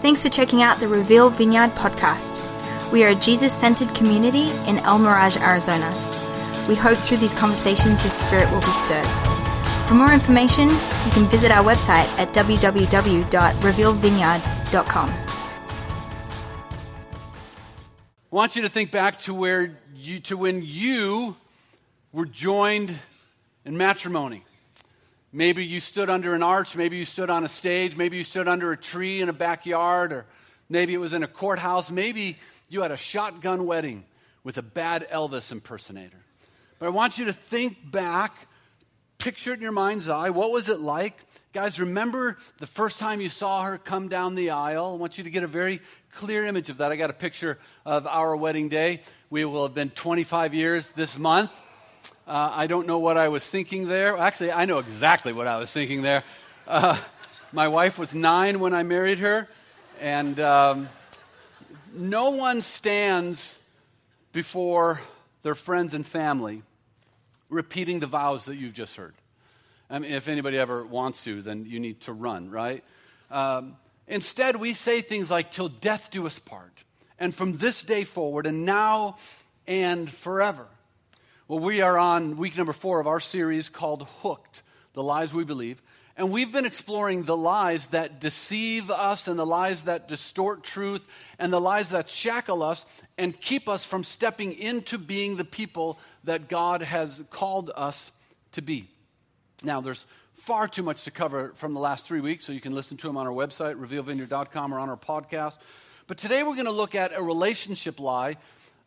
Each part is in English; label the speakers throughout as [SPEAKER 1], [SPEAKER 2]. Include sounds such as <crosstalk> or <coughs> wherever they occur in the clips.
[SPEAKER 1] Thanks for checking out the Reveal Vineyard podcast. We are a Jesus centered community in El Mirage, Arizona. We hope through these conversations your spirit will be stirred. For more information, you can visit our website at www.revealvineyard.com.
[SPEAKER 2] I want you to think back to where you to when you were joined in matrimony. Maybe you stood under an arch, maybe you stood on a stage, maybe you stood under a tree in a backyard, or maybe it was in a courthouse, maybe you had a shotgun wedding with a bad Elvis impersonator. But I want you to think back, picture it in your mind's eye. What was it like? Guys, remember the first time you saw her come down the aisle? I want you to get a very clear image of that. I got a picture of our wedding day. We will have been 25 years this month. Uh, I don't know what I was thinking there. Actually, I know exactly what I was thinking there. Uh, my wife was nine when I married her, and um, no one stands before their friends and family repeating the vows that you've just heard. I mean, if anybody ever wants to, then you need to run, right? Um, instead, we say things like, till death do us part, and from this day forward, and now and forever. Well, we are on week number four of our series called Hooked The Lies We Believe. And we've been exploring the lies that deceive us and the lies that distort truth and the lies that shackle us and keep us from stepping into being the people that God has called us to be. Now, there's far too much to cover from the last three weeks, so you can listen to them on our website, revealvineyard.com, or on our podcast. But today we're going to look at a relationship lie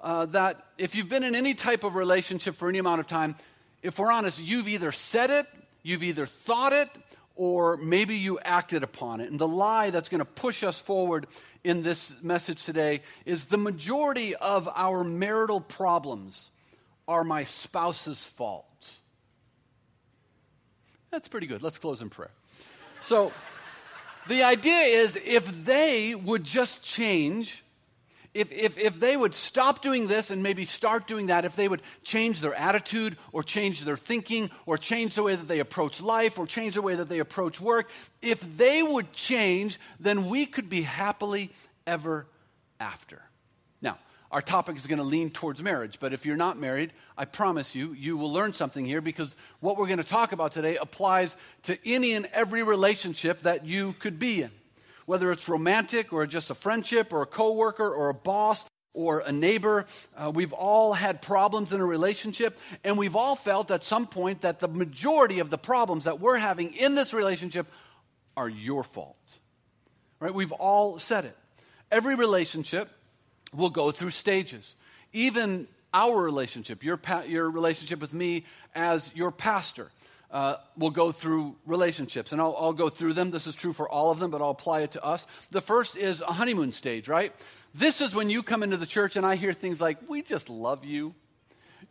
[SPEAKER 2] uh, that if you've been in any type of relationship for any amount of time, if we're honest, you've either said it, you've either thought it, or maybe you acted upon it. And the lie that's going to push us forward in this message today is the majority of our marital problems are my spouse's fault. That's pretty good. Let's close in prayer. So, the idea is if they would just change, if, if, if they would stop doing this and maybe start doing that, if they would change their attitude or change their thinking or change the way that they approach life or change the way that they approach work, if they would change, then we could be happily ever after. Now, our topic is going to lean towards marriage, but if you're not married, I promise you, you will learn something here because what we're going to talk about today applies to any and every relationship that you could be in whether it's romantic or just a friendship or a coworker or a boss or a neighbor. Uh, we've all had problems in a relationship, and we've all felt at some point that the majority of the problems that we're having in this relationship are your fault. Right? We've all said it. Every relationship will go through stages. Even our relationship, your, pa- your relationship with me as your pastor uh, will go through relationships. And I'll, I'll go through them. This is true for all of them, but I'll apply it to us. The first is a honeymoon stage, right? This is when you come into the church and I hear things like, We just love you.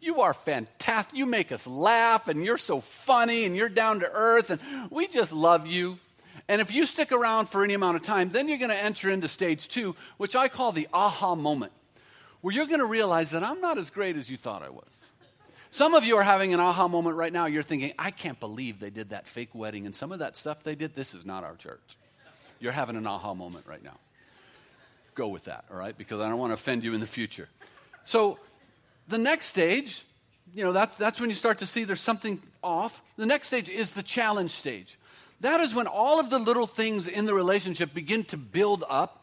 [SPEAKER 2] You are fantastic. You make us laugh, and you're so funny, and you're down to earth, and we just love you. And if you stick around for any amount of time, then you're going to enter into stage two, which I call the aha moment, where you're going to realize that I'm not as great as you thought I was. Some of you are having an aha moment right now. You're thinking, I can't believe they did that fake wedding and some of that stuff they did. This is not our church. You're having an aha moment right now. Go with that, all right? Because I don't want to offend you in the future. So, the next stage, you know, that's, that's when you start to see there's something off. The next stage is the challenge stage. That is when all of the little things in the relationship begin to build up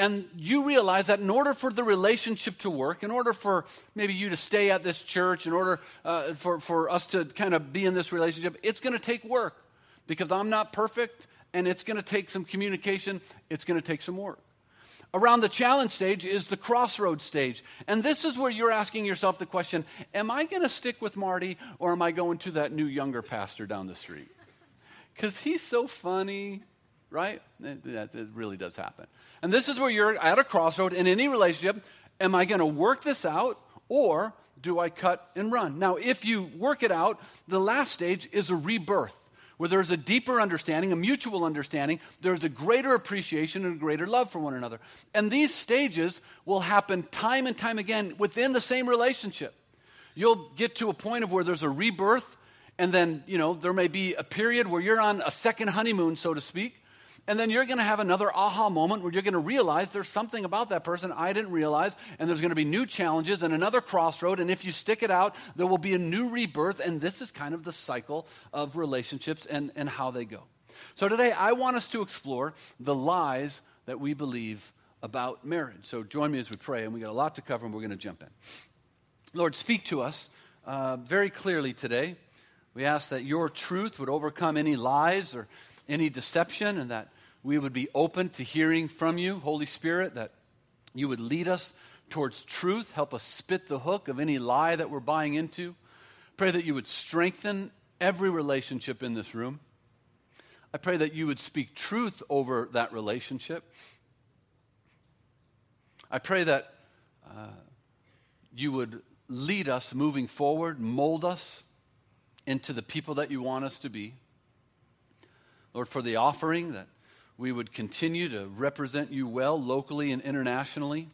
[SPEAKER 2] and you realize that in order for the relationship to work, in order for maybe you to stay at this church, in order uh, for, for us to kind of be in this relationship, it's going to take work because I'm not perfect and it's going to take some communication, it's going to take some work. Around the challenge stage is the crossroads stage. And this is where you're asking yourself the question Am I going to stick with Marty or am I going to that new younger pastor down the street? Because he's so funny, right? That, really does happen. And this is where you're at a crossroad in any relationship. Am I going to work this out or do I cut and run? Now, if you work it out, the last stage is a rebirth where there's a deeper understanding, a mutual understanding, there's a greater appreciation and a greater love for one another. And these stages will happen time and time again within the same relationship. You'll get to a point of where there's a rebirth, and then, you know, there may be a period where you're on a second honeymoon, so to speak, And then you're going to have another aha moment where you're going to realize there's something about that person I didn't realize, and there's going to be new challenges and another crossroad. And if you stick it out, there will be a new rebirth. And this is kind of the cycle of relationships and, and how they go. So today, I want us to explore the lies that we believe about marriage. So join me as we pray, and we got a lot to cover, and we're going to jump in. Lord, speak to us uh, very clearly today. We ask that your truth would overcome any lies or any deception, and that we would be open to hearing from you, Holy Spirit, that you would lead us towards truth, help us spit the hook of any lie that we're buying into. Pray that you would strengthen every relationship in this room. I pray that you would speak truth over that relationship. I pray that uh, you would lead us moving forward, mold us into the people that you want us to be. Lord, for the offering, that we would continue to represent you well locally and internationally.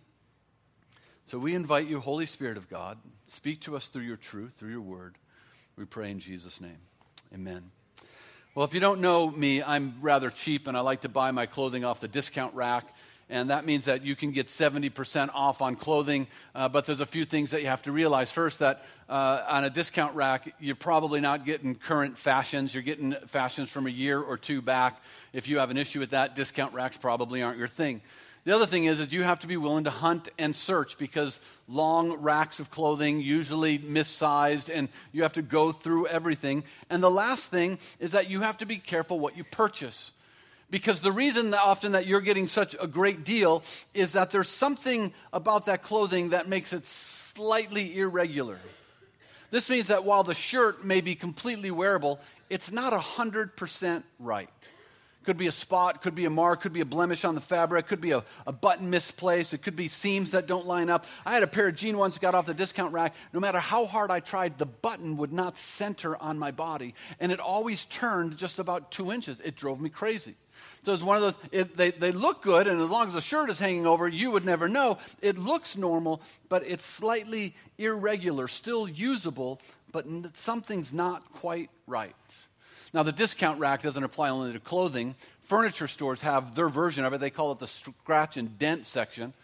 [SPEAKER 2] So we invite you, Holy Spirit of God, speak to us through your truth, through your word. We pray in Jesus' name. Amen. Well, if you don't know me, I'm rather cheap and I like to buy my clothing off the discount rack and that means that you can get 70% off on clothing. Uh, but there's a few things that you have to realize. First, that uh, on a discount rack, you're probably not getting current fashions. You're getting fashions from a year or two back. If you have an issue with that, discount racks probably aren't your thing. The other thing is that you have to be willing to hunt and search because long racks of clothing usually missized and you have to go through everything. And the last thing is that you have to be careful what you purchase. Because the reason that often that you're getting such a great deal is that there's something about that clothing that makes it slightly irregular. This means that while the shirt may be completely wearable, it's not 100% right. Could be a spot, could be a mark, could be a blemish on the fabric, could be a, a button misplaced, it could be seams that don't line up. I had a pair of jeans once got off the discount rack. No matter how hard I tried, the button would not center on my body, and it always turned just about two inches. It drove me crazy. So it's one of those, it, they, they look good, and as long as the shirt is hanging over, you would never know. It looks normal, but it's slightly irregular, still usable, but something's not quite right. Now, the discount rack doesn't apply only to clothing. Furniture stores have their version of it. They call it the scratch and dent section.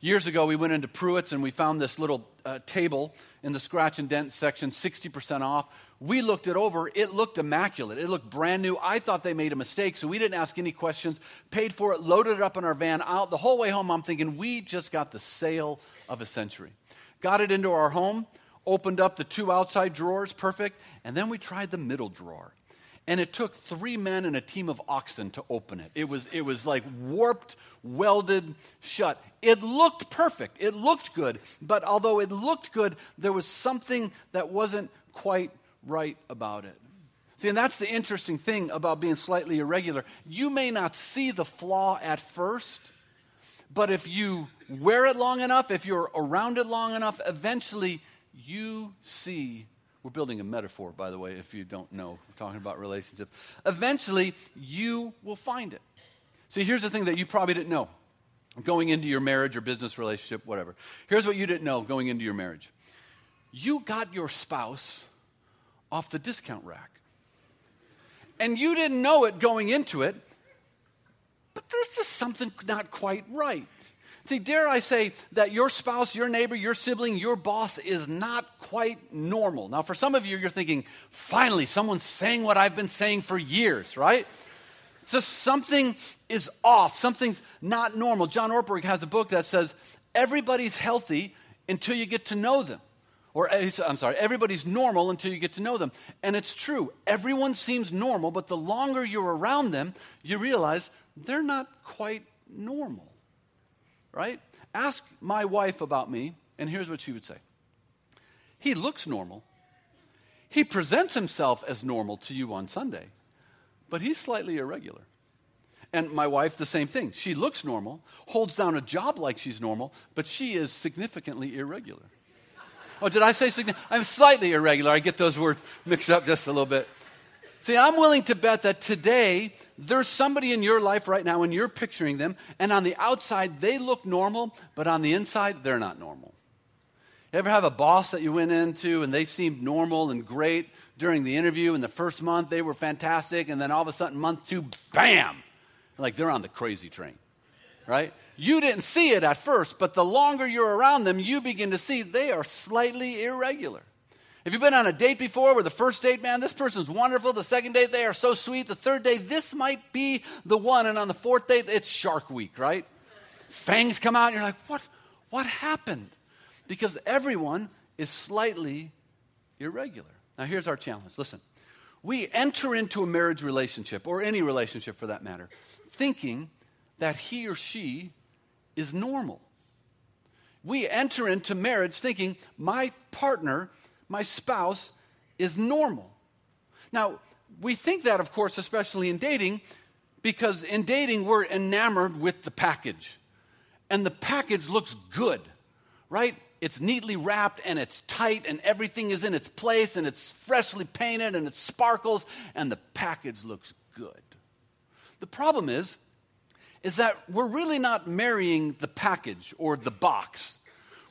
[SPEAKER 2] Years ago, we went into Pruitt's and we found this little uh, table in the scratch and dent section, 60% off. We looked it over. It looked immaculate. It looked brand new. I thought they made a mistake, so we didn't ask any questions. Paid for it, loaded it up in our van. Out the whole way home, I'm thinking we just got the sale of a century. Got it into our home, opened up the two outside drawers, perfect, and then we tried the middle drawer. And it took three men and a team of oxen to open it. It was, it was like warped, welded shut. It looked perfect. It looked good. But although it looked good, there was something that wasn't quite right about it. See, and that's the interesting thing about being slightly irregular. You may not see the flaw at first, but if you wear it long enough, if you're around it long enough, eventually you see. We're building a metaphor, by the way, if you don't know. We're talking about relationships. Eventually, you will find it. See, here's the thing that you probably didn't know going into your marriage or business relationship, whatever. Here's what you didn't know going into your marriage you got your spouse off the discount rack. And you didn't know it going into it, but there's just something not quite right. See, dare I say that your spouse, your neighbor, your sibling, your boss is not quite normal. Now, for some of you, you're thinking, finally, someone's saying what I've been saying for years, right? So something is off, something's not normal. John Ortberg has a book that says, everybody's healthy until you get to know them. Or, eh, I'm sorry, everybody's normal until you get to know them. And it's true. Everyone seems normal, but the longer you're around them, you realize they're not quite normal. Right? Ask my wife about me, and here's what she would say He looks normal. He presents himself as normal to you on Sunday, but he's slightly irregular. And my wife, the same thing. She looks normal, holds down a job like she's normal, but she is significantly irregular. Oh, did I say significant? I'm slightly irregular. I get those words mixed up just a little bit. See, I'm willing to bet that today there's somebody in your life right now and you're picturing them, and on the outside they look normal, but on the inside they're not normal. You ever have a boss that you went into and they seemed normal and great during the interview? In the first month they were fantastic, and then all of a sudden, month two, bam, like they're on the crazy train, right? You didn't see it at first, but the longer you're around them, you begin to see they are slightly irregular. Have you've been on a date before where the first date, man, this person's wonderful. The second date, they are so sweet. The third date, this might be the one. And on the fourth date, it's Shark Week, right? Fangs come out, and you're like, what, what happened? Because everyone is slightly irregular. Now, here's our challenge. Listen, we enter into a marriage relationship, or any relationship for that matter, thinking that he or she is normal. We enter into marriage thinking my partner my spouse is normal. Now, we think that, of course, especially in dating, because in dating, we're enamored with the package. And the package looks good, right? It's neatly wrapped and it's tight and everything is in its place and it's freshly painted and it sparkles and the package looks good. The problem is, is that we're really not marrying the package or the box.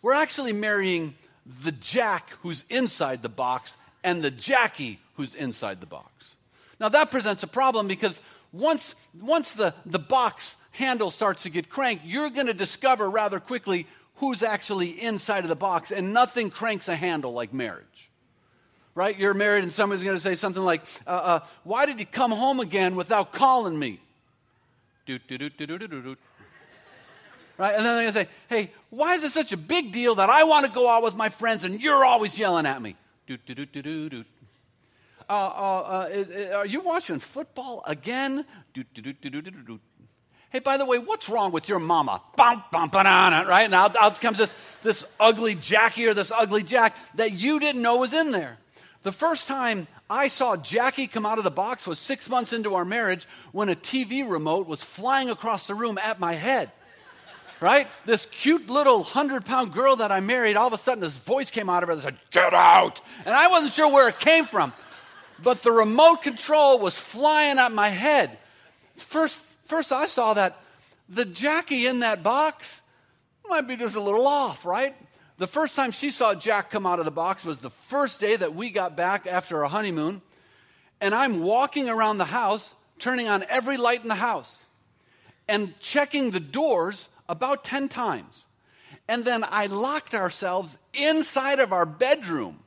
[SPEAKER 2] We're actually marrying the Jack who's inside the box and the Jackie who's inside the box. Now, that presents a problem because once, once the, the box handle starts to get cranked, you're going to discover rather quickly who's actually inside of the box, and nothing cranks a handle like marriage. Right? You're married, and somebody's going to say something like, uh, uh, Why did you come home again without calling me? Right? And then they're going to say, hey, why is it such a big deal that I want to go out with my friends and you're always yelling at me? Uh, uh, uh, are you watching football again? Hey, by the way, what's wrong with your mama? Bum, bum, banana, right? Now out comes this, this ugly Jackie or this ugly Jack that you didn't know was in there. The first time I saw Jackie come out of the box was six months into our marriage when a TV remote was flying across the room at my head right? This cute little 100 pound girl that I married, all of a sudden this voice came out of her that said, Get out! And I wasn't sure where it came from. But the remote control was flying at my head. First, first I saw that the Jackie in that box might be just a little off, right? The first time she saw Jack come out of the box was the first day that we got back after our honeymoon. And I'm walking around the house, turning on every light in the house, and checking the doors about 10 times. And then I locked ourselves inside of our bedroom.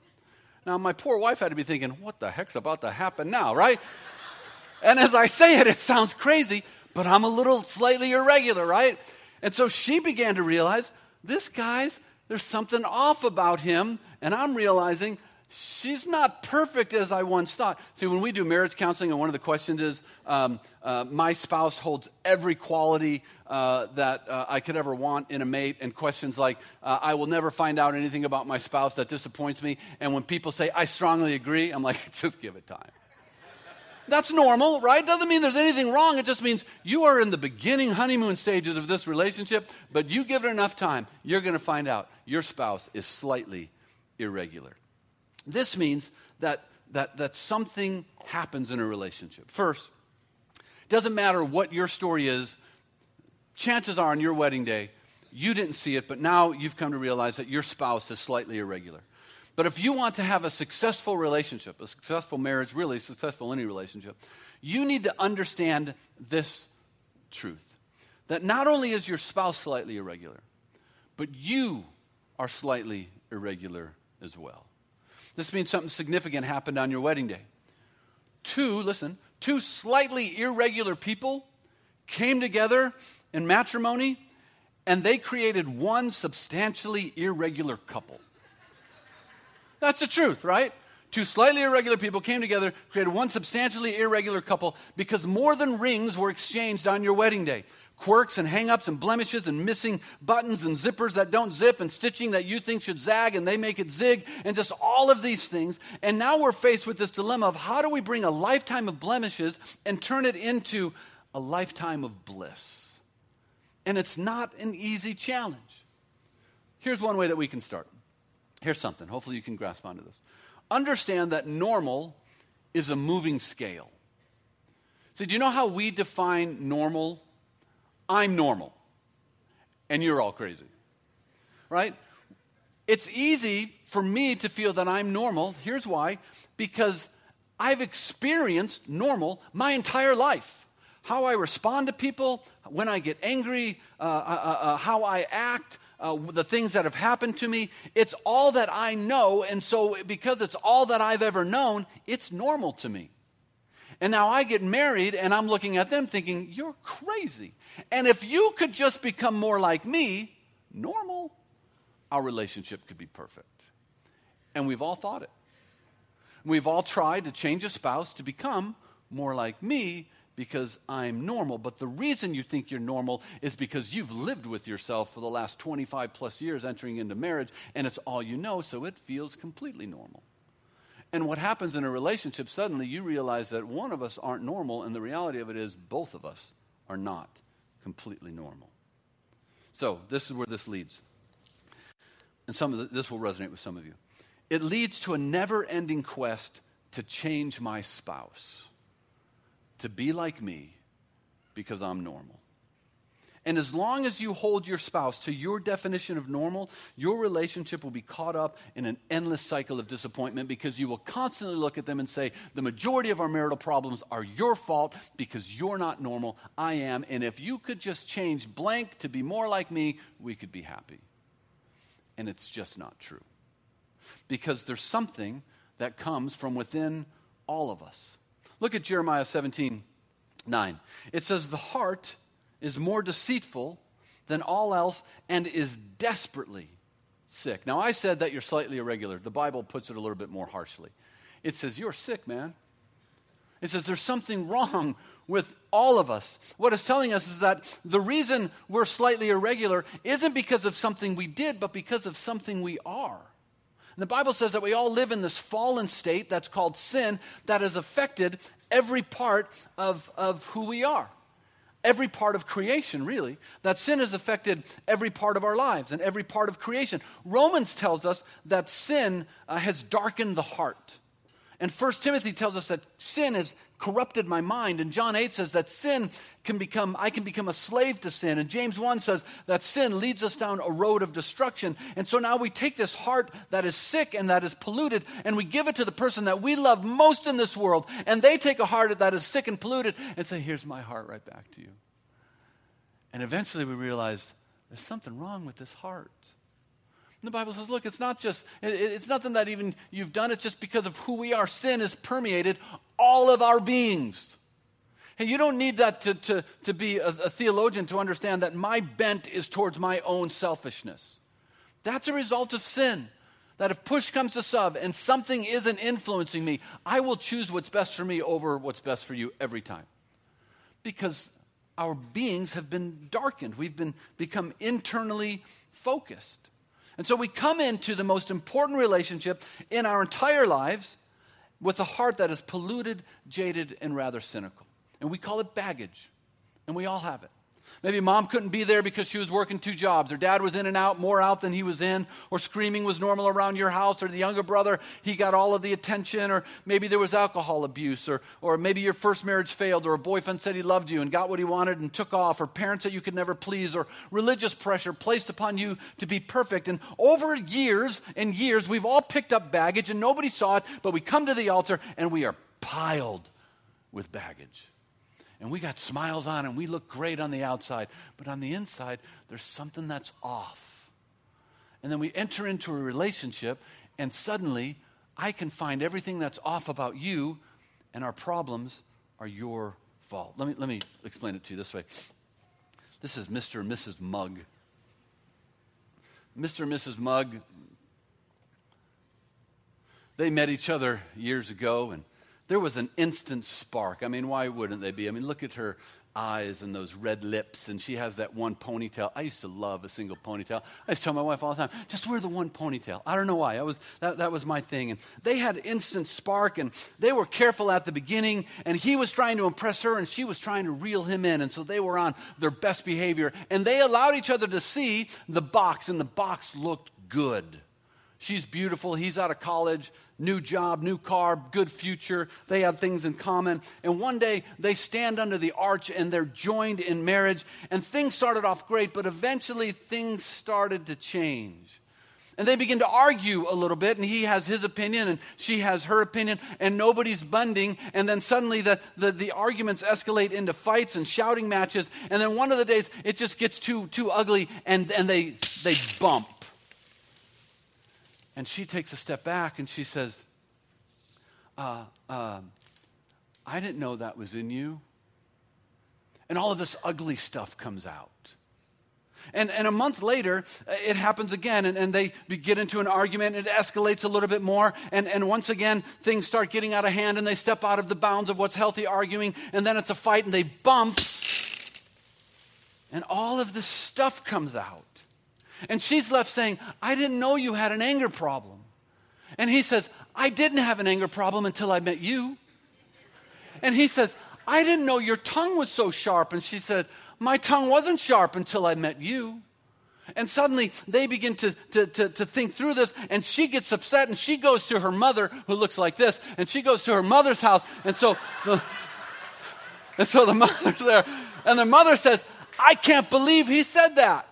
[SPEAKER 2] Now, my poor wife had to be thinking, what the heck's about to happen now, right? and as I say it, it sounds crazy, but I'm a little slightly irregular, right? And so she began to realize this guy's, there's something off about him. And I'm realizing she's not perfect as I once thought. See, when we do marriage counseling, and one of the questions is, um, uh, my spouse holds every quality uh, that uh, I could ever want in a mate, and questions like, uh, I will never find out anything about my spouse that disappoints me. And when people say, I strongly agree, I'm like, <laughs> just give it time. That's normal, right? Doesn't mean there's anything wrong. It just means you are in the beginning honeymoon stages of this relationship, but you give it enough time, you're going to find out your spouse is slightly irregular. This means that, that, that something happens in a relationship. First, doesn't matter what your story is, chances are on your wedding day, you didn't see it, but now you've come to realize that your spouse is slightly irregular. But if you want to have a successful relationship, a successful marriage, really successful any relationship, you need to understand this truth that not only is your spouse slightly irregular, but you are slightly irregular as well. This means something significant happened on your wedding day. Two, listen, two slightly irregular people came together in matrimony and they created one substantially irregular couple. That's the truth, right? Two slightly irregular people came together, created one substantially irregular couple because more than rings were exchanged on your wedding day quirks and hangups and blemishes and missing buttons and zippers that don't zip and stitching that you think should zag and they make it zig and just all of these things. And now we're faced with this dilemma of how do we bring a lifetime of blemishes and turn it into a lifetime of bliss? And it's not an easy challenge. Here's one way that we can start. Here's something. Hopefully you can grasp onto this. Understand that normal is a moving scale. So, do you know how we define normal I'm normal and you're all crazy. Right? It's easy for me to feel that I'm normal. Here's why because I've experienced normal my entire life. how I respond to people, when I get angry, uh, uh, uh, uh how I act, uh, the things that have happened to me. It's all that I know. And so, because it's all that I've ever known, it's normal to me. And now I get married and I'm looking at them thinking, you're crazy. And if you could just become more like me, normal, our relationship could be perfect. And we've all thought it. We've all tried to change a spouse to become more like me because I'm normal. But the reason you think you're normal is because you've lived with yourself for the last 25 plus years entering into marriage, and it's all you know, so it feels completely normal. And what happens in a relationship, suddenly you realize that one of us aren't normal, and the reality of it is both of us are not completely normal. So, this is where this leads. And some of the, this will resonate with some of you. It leads to a never ending quest to change my spouse to be like me because I'm normal. And as long as you hold your spouse to your definition of normal, your relationship will be caught up in an endless cycle of disappointment because you will constantly look at them and say, The majority of our marital problems are your fault because you're not normal. I am. And if you could just change blank to be more like me, we could be happy. And it's just not true. Because there's something that comes from within all of us. Look at Jeremiah 17 9. It says, The heart is more deceitful than all else and is desperately sick. Now, I said that you're slightly irregular. The Bible puts it a little bit more harshly. It says, You're sick, man. It says, There's something wrong with all of us. What it's telling us is that the reason we're slightly irregular isn't because of something we did, but because of something we are. And the Bible says that we all live in this fallen state that's called sin that has affected every part of, of who we are. Every part of creation, really. That sin has affected every part of our lives and every part of creation. Romans tells us that sin uh, has darkened the heart. And 1 Timothy tells us that sin has corrupted my mind. And John 8 says that sin can become, I can become a slave to sin. And James 1 says that sin leads us down a road of destruction. And so now we take this heart that is sick and that is polluted and we give it to the person that we love most in this world. And they take a heart that is sick and polluted and say, Here's my heart right back to you. And eventually we realize there's something wrong with this heart. And the Bible says, look, it's not just, it, it's nothing that even you've done, it's just because of who we are. Sin has permeated all of our beings. Hey, you don't need that to, to, to be a, a theologian to understand that my bent is towards my own selfishness. That's a result of sin. That if push comes to shove and something isn't influencing me, I will choose what's best for me over what's best for you every time. Because our beings have been darkened. We've been become internally focused. And so we come into the most important relationship in our entire lives with a heart that is polluted, jaded, and rather cynical. And we call it baggage. And we all have it. Maybe mom couldn't be there because she was working two jobs, or dad was in and out, more out than he was in, or screaming was normal around your house, or the younger brother, he got all of the attention, or maybe there was alcohol abuse, or, or maybe your first marriage failed, or a boyfriend said he loved you and got what he wanted and took off, or parents that you could never please, or religious pressure placed upon you to be perfect. And over years and years, we've all picked up baggage and nobody saw it, but we come to the altar and we are piled with baggage and we got smiles on and we look great on the outside, but on the inside, there's something that's off. And then we enter into a relationship, and suddenly I can find everything that's off about you, and our problems are your fault. Let me, let me explain it to you this way this is Mr. and Mrs. Mugg. Mr. and Mrs. Mugg, they met each other years ago, and there was an instant spark. I mean, why wouldn't they be? I mean, look at her eyes and those red lips, and she has that one ponytail. I used to love a single ponytail. I used to tell my wife all the time, just wear the one ponytail. I don't know why. That was, that, that was my thing. And they had instant spark, and they were careful at the beginning, and he was trying to impress her, and she was trying to reel him in. And so they were on their best behavior, and they allowed each other to see the box, and the box looked good. She's beautiful. He's out of college new job, new car, good future. They have things in common. And one day they stand under the arch and they're joined in marriage. And things started off great, but eventually things started to change. And they begin to argue a little bit, and he has his opinion, and she has her opinion, and nobody's bunding. And then suddenly the, the, the, arguments escalate into fights and shouting matches. And then one of the days, it just gets too, too ugly, and, and they, they bump. And she takes a step back, and she says, uh, uh, I didn't know that was in you. And all of this ugly stuff comes out. And, and a month later, uh, it happens again, and, and they get into an argument, and it escalates a little bit more. And, and once again, things start getting out of hand, and they step out of the bounds of what's healthy arguing, and then it's a fight, and they bump. And all of this stuff comes out. And she's left saying, I didn't know you had an anger problem. And he says, I didn't have an anger problem until I met you. And he says, I didn't know your tongue was so sharp. And she said, My tongue wasn't sharp until I met you. And suddenly they begin to, to, to, to, think through this, and she gets upset, and she goes to her mother, who looks like this, and she goes to her mother's house. And so the, and so the <laughs> mother's there, and the mother says, I can't believe he said that.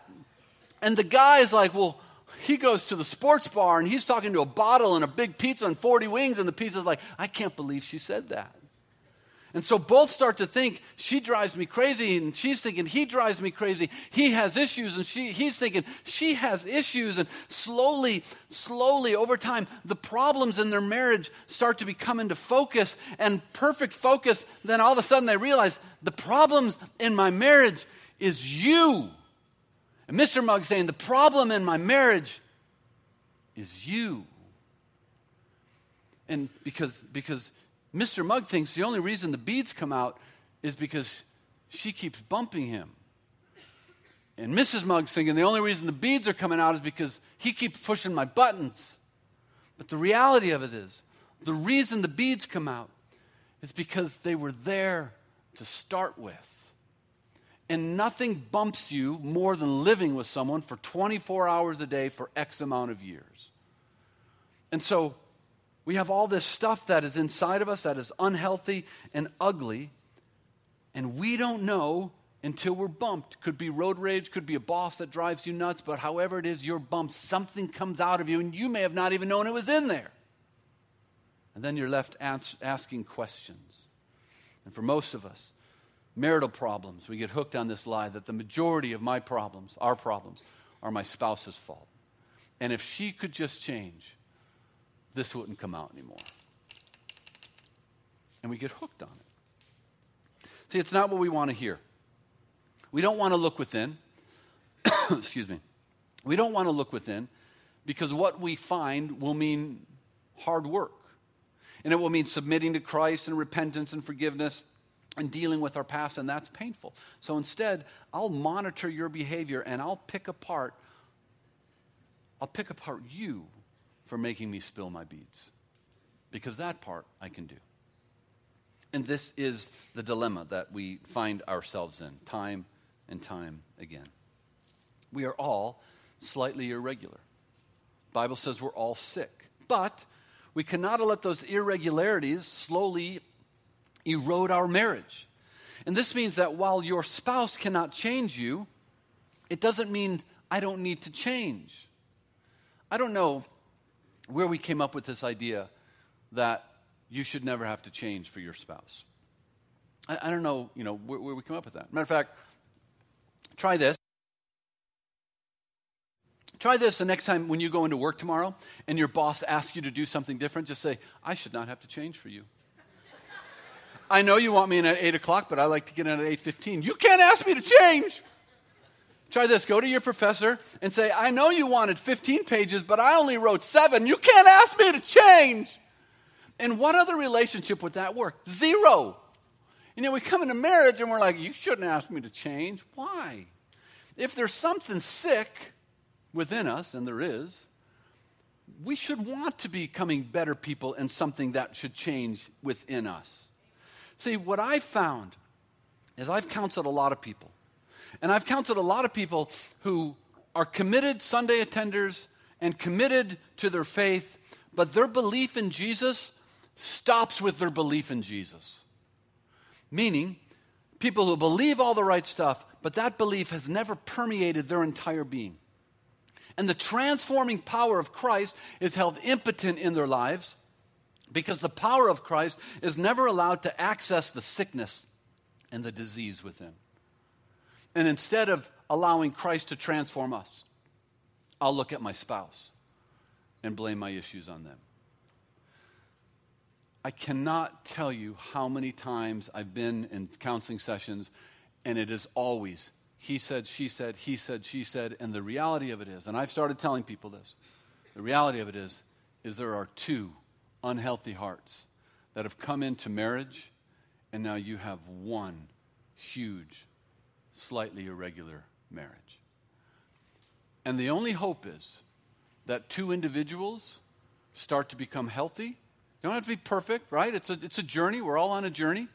[SPEAKER 2] And the guy is like, Well, he goes to the sports bar and he's talking to a bottle and a big pizza and 40 wings, and the pizza's like, I can't believe she said that. And so both start to think, she drives me crazy, and she's thinking, he drives me crazy. He has issues, and she, he's thinking, she has issues. And slowly, slowly, over time, the problems in their marriage start to become into focus, and perfect focus. Then all of a sudden they realize, the problems in my marriage is you. And Mr. Mugg saying, the problem in my marriage is you. And because, because Mr. Mugg thinks the only reason the beads come out is because she keeps bumping him. And Mrs. Mugg's thinking the only reason the beads are coming out is because he keeps pushing my buttons. But the reality of it is, the reason the beads come out is because they were there to start with. And nothing bumps you more than living with someone for 24 hours a day for X amount of years. And so we have all this stuff that is inside of us that is unhealthy and ugly, and we don't know until we're bumped. Could be road rage, could be a boss that drives you nuts, but however it is, you're bumped. Something comes out of you, and you may have not even known it was in there. And then you're left ans- asking questions. And for most of us, marital problems, we get hooked on this lie that the majority of my problems, our problems, are my spouse's fault. And if she could just change, this wouldn't come out anymore. And we get hooked on it. See, it's not what we want to hear. We don't want to look within. <coughs> Excuse me. We don't want to look within because what we find will mean hard work. And it will mean submitting to Christ and repentance and forgiveness and dealing with our past, and that's painful. So instead, I'll monitor your behavior and I'll pick apart I'll pick apart you for making me spill my beads. Because that part I can do. And this is the dilemma that we find ourselves in time and time again. We are all slightly irregular. Bible says we're all sick. But we cannot let those irregularities slowly erode our marriage. And this means that while your spouse cannot change you, it doesn't mean I don't need to change. I don't know where we came up with this idea that you should never have to change for your spouse. I, I don't know, you know, where, where we come up with that. Matter of fact, try this. Try this the next time when you go into work tomorrow and your boss asks you to do something different. Just say, I should not have to change for you. I know you want me in at 8 o'clock, but I like to get in at 8.15. You can't ask me to change. Try this. Go to your professor and say, I know you wanted 15 pages, but I only wrote seven. You can't ask me to change. And what other relationship would that work? Zero. You know, we come into marriage and we're like, you shouldn't ask me to change. Why? If there's something sick within us, and there is, we should want to be becoming better people and something that should change within us. See, what I've found is I've counseled a lot of people. And I've counseled a lot of people who are committed Sunday attenders and committed to their faith, but their belief in Jesus stops with their belief in Jesus. Meaning, people who believe all the right stuff, but that belief has never permeated their entire being. And the transforming power of Christ is held impotent in their lives because the power of Christ is never allowed to access the sickness and the disease within. And instead of allowing Christ to transform us, I'll look at my spouse and blame my issues on them. I cannot tell you how many times I've been in counseling sessions, and it is always he said, she said, he said, she said. And the reality of it is, and I've started telling people this, the reality of it is, is there are two unhealthy hearts that have come into marriage, and now you have one huge, slightly irregular marriage. And the only hope is that two individuals start to become healthy. You don't have to be perfect, right? It's a, it's a journey. We're all on a journey.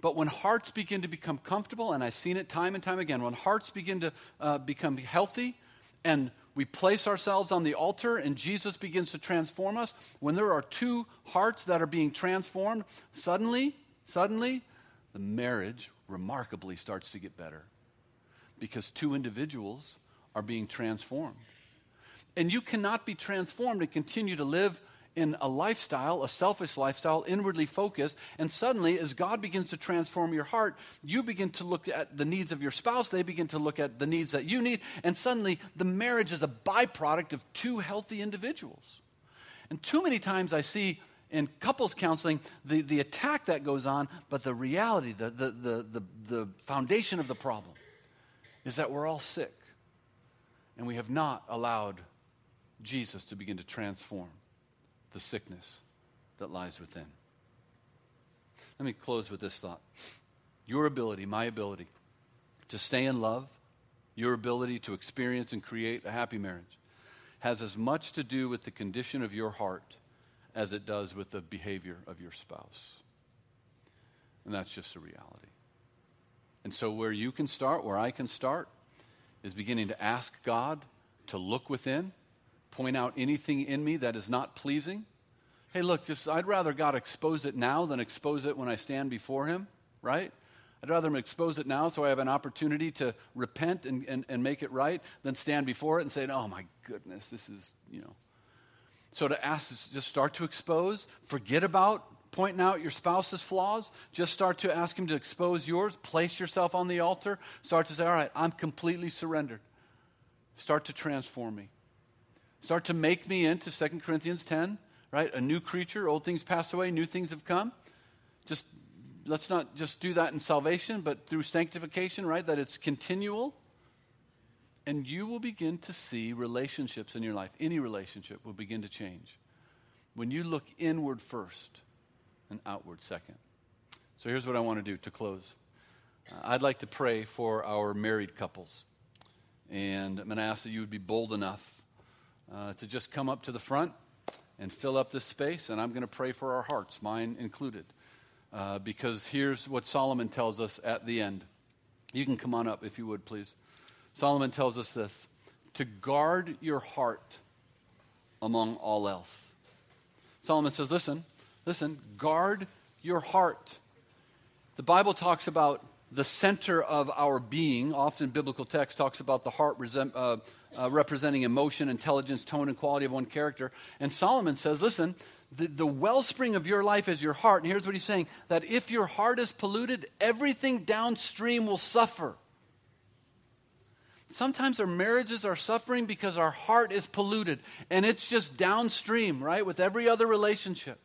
[SPEAKER 2] But when hearts begin to become comfortable, and I've seen it time and time again, when hearts begin to uh, become healthy and we place ourselves on the altar and Jesus begins to transform us, when there are two hearts that are being transformed, suddenly, suddenly, the marriage remarkably starts to get better because two individuals are being transformed. And you cannot be transformed and continue to live in a lifestyle, a selfish lifestyle, inwardly focused, and suddenly, as God begins to transform your heart, you begin to look at the needs of your spouse, they begin to look at the needs that you need, and suddenly the marriage is a byproduct of two healthy individuals. And too many times I see in couples counseling the, the attack that goes on, but the reality, the, the, the, the, the foundation of the problem is that we're all sick and we have not allowed Jesus to begin to transform the sickness that lies within. Let me close with this thought. Your ability, my ability, to stay in love, your ability to experience and create a happy marriage, has as much to do with the condition of your heart as it does with the behavior of your spouse. And that's just a reality. And so, where you can start, where I can start, is beginning to ask God to look within point out anything in me that is not pleasing. Hey, look, just I'd rather God expose it now than expose it when I stand before Him, right? I'd rather Him expose it now so I have an opportunity to repent and, and, and make it right than stand before it and say, oh my goodness, this is, you know. So to ask, just start to expose, forget about pointing out your spouse's flaws. Just start to ask him to expose yours. Place yourself on the altar. Start to say, All right, I'm completely surrendered. Start to transform me. Start to make me into 2 Corinthians 10, right? A new creature, old things pass away, new things have come. Just let's not just do that in salvation, but through sanctification, right? That it's continual. And you will begin to see relationships in your life, any relationship will begin to change. When you look inward first and outward second. So here's what I want to do to close. Uh, I'd like to pray for our married couples. And I'm going to ask that you would be bold enough uh, to just come up to the front and fill up this space, and I'm going to pray for our hearts, mine included. Uh, because here's what Solomon tells us at the end. You can come on up if you would, please. Solomon tells us this to guard your heart among all else. Solomon says, Listen, listen, guard your heart. The Bible talks about the center of our being. Often, biblical text talks about the heart uh, uh, representing emotion, intelligence, tone, and quality of one character. And Solomon says, listen, the, the wellspring of your life is your heart. And here's what he's saying that if your heart is polluted, everything downstream will suffer. Sometimes our marriages are suffering because our heart is polluted and it's just downstream, right, with every other relationship.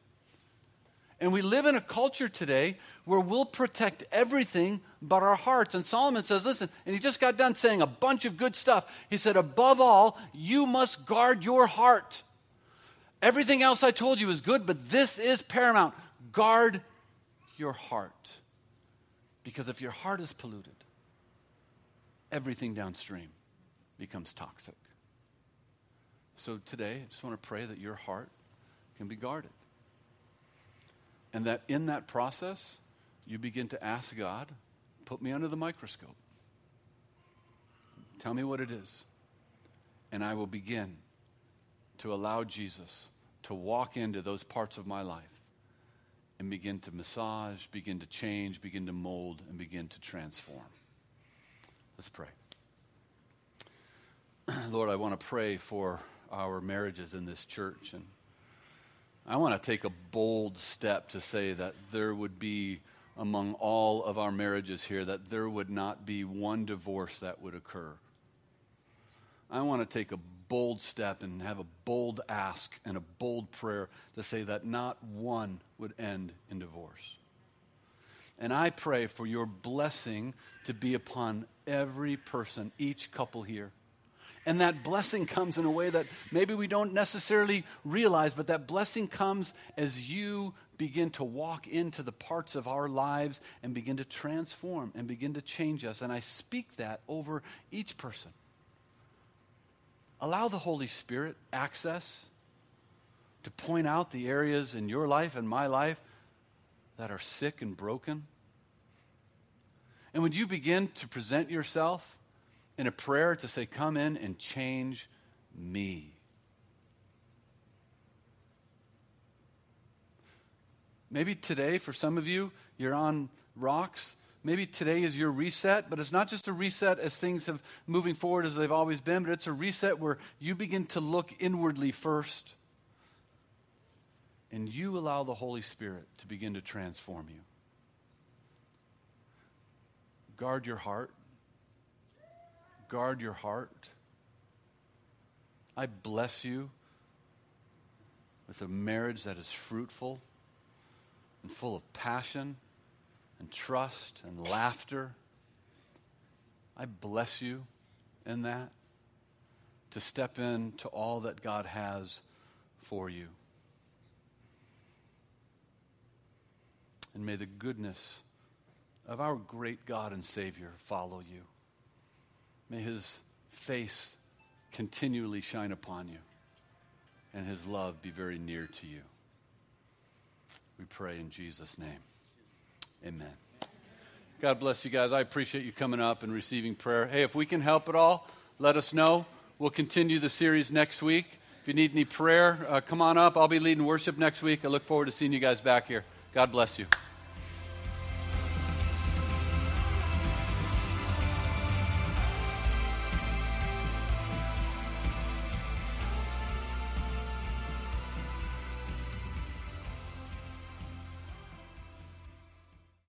[SPEAKER 2] And we live in a culture today where we'll protect everything but our hearts. And Solomon says, listen, and he just got done saying a bunch of good stuff. He said, above all, you must guard your heart. Everything else I told you is good, but this is paramount. Guard your heart. Because if your heart is polluted, everything downstream becomes toxic. So today, I just want to pray that your heart can be guarded. And that in that process, you begin to ask God, put me under the microscope. Tell me what it is. And I will begin to allow Jesus to walk into those parts of my life and begin to massage, begin to change, begin to mold, and begin to transform. Let's pray. <clears throat> Lord, I want to pray for our marriages in this church. And I want to take a bold step to say that there would be, among all of our marriages here, that there would not be one divorce that would occur. I want to take a bold step and have a bold ask and a bold prayer to say that not one would end in divorce. And I pray for your blessing to be upon every person, each couple here. And that blessing comes in a way that maybe we don't necessarily realize, but that blessing comes as you begin to walk into the parts of our lives and begin to transform and begin to change us. And I speak that over each person. Allow the Holy Spirit access to point out the areas in your life and my life that are sick and broken. And when you begin to present yourself in a prayer to say, Come in and change me. Maybe today, for some of you, you're on rocks. Maybe today is your reset, but it's not just a reset as things have moving forward as they've always been, but it's a reset where you begin to look inwardly first and you allow the Holy Spirit to begin to transform you. Guard your heart guard your heart. I bless you with a marriage that is fruitful and full of passion and trust and laughter. I bless you in that to step into all that God has for you. And may the goodness of our great God and Savior follow you. May his face continually shine upon you and his love be very near to you. We pray in Jesus' name. Amen. God bless you guys. I appreciate you coming up and receiving prayer. Hey, if we can help at all, let us know. We'll continue the series next week. If you need any prayer, uh, come on up. I'll be leading worship next week. I look forward to seeing you guys back here. God bless you.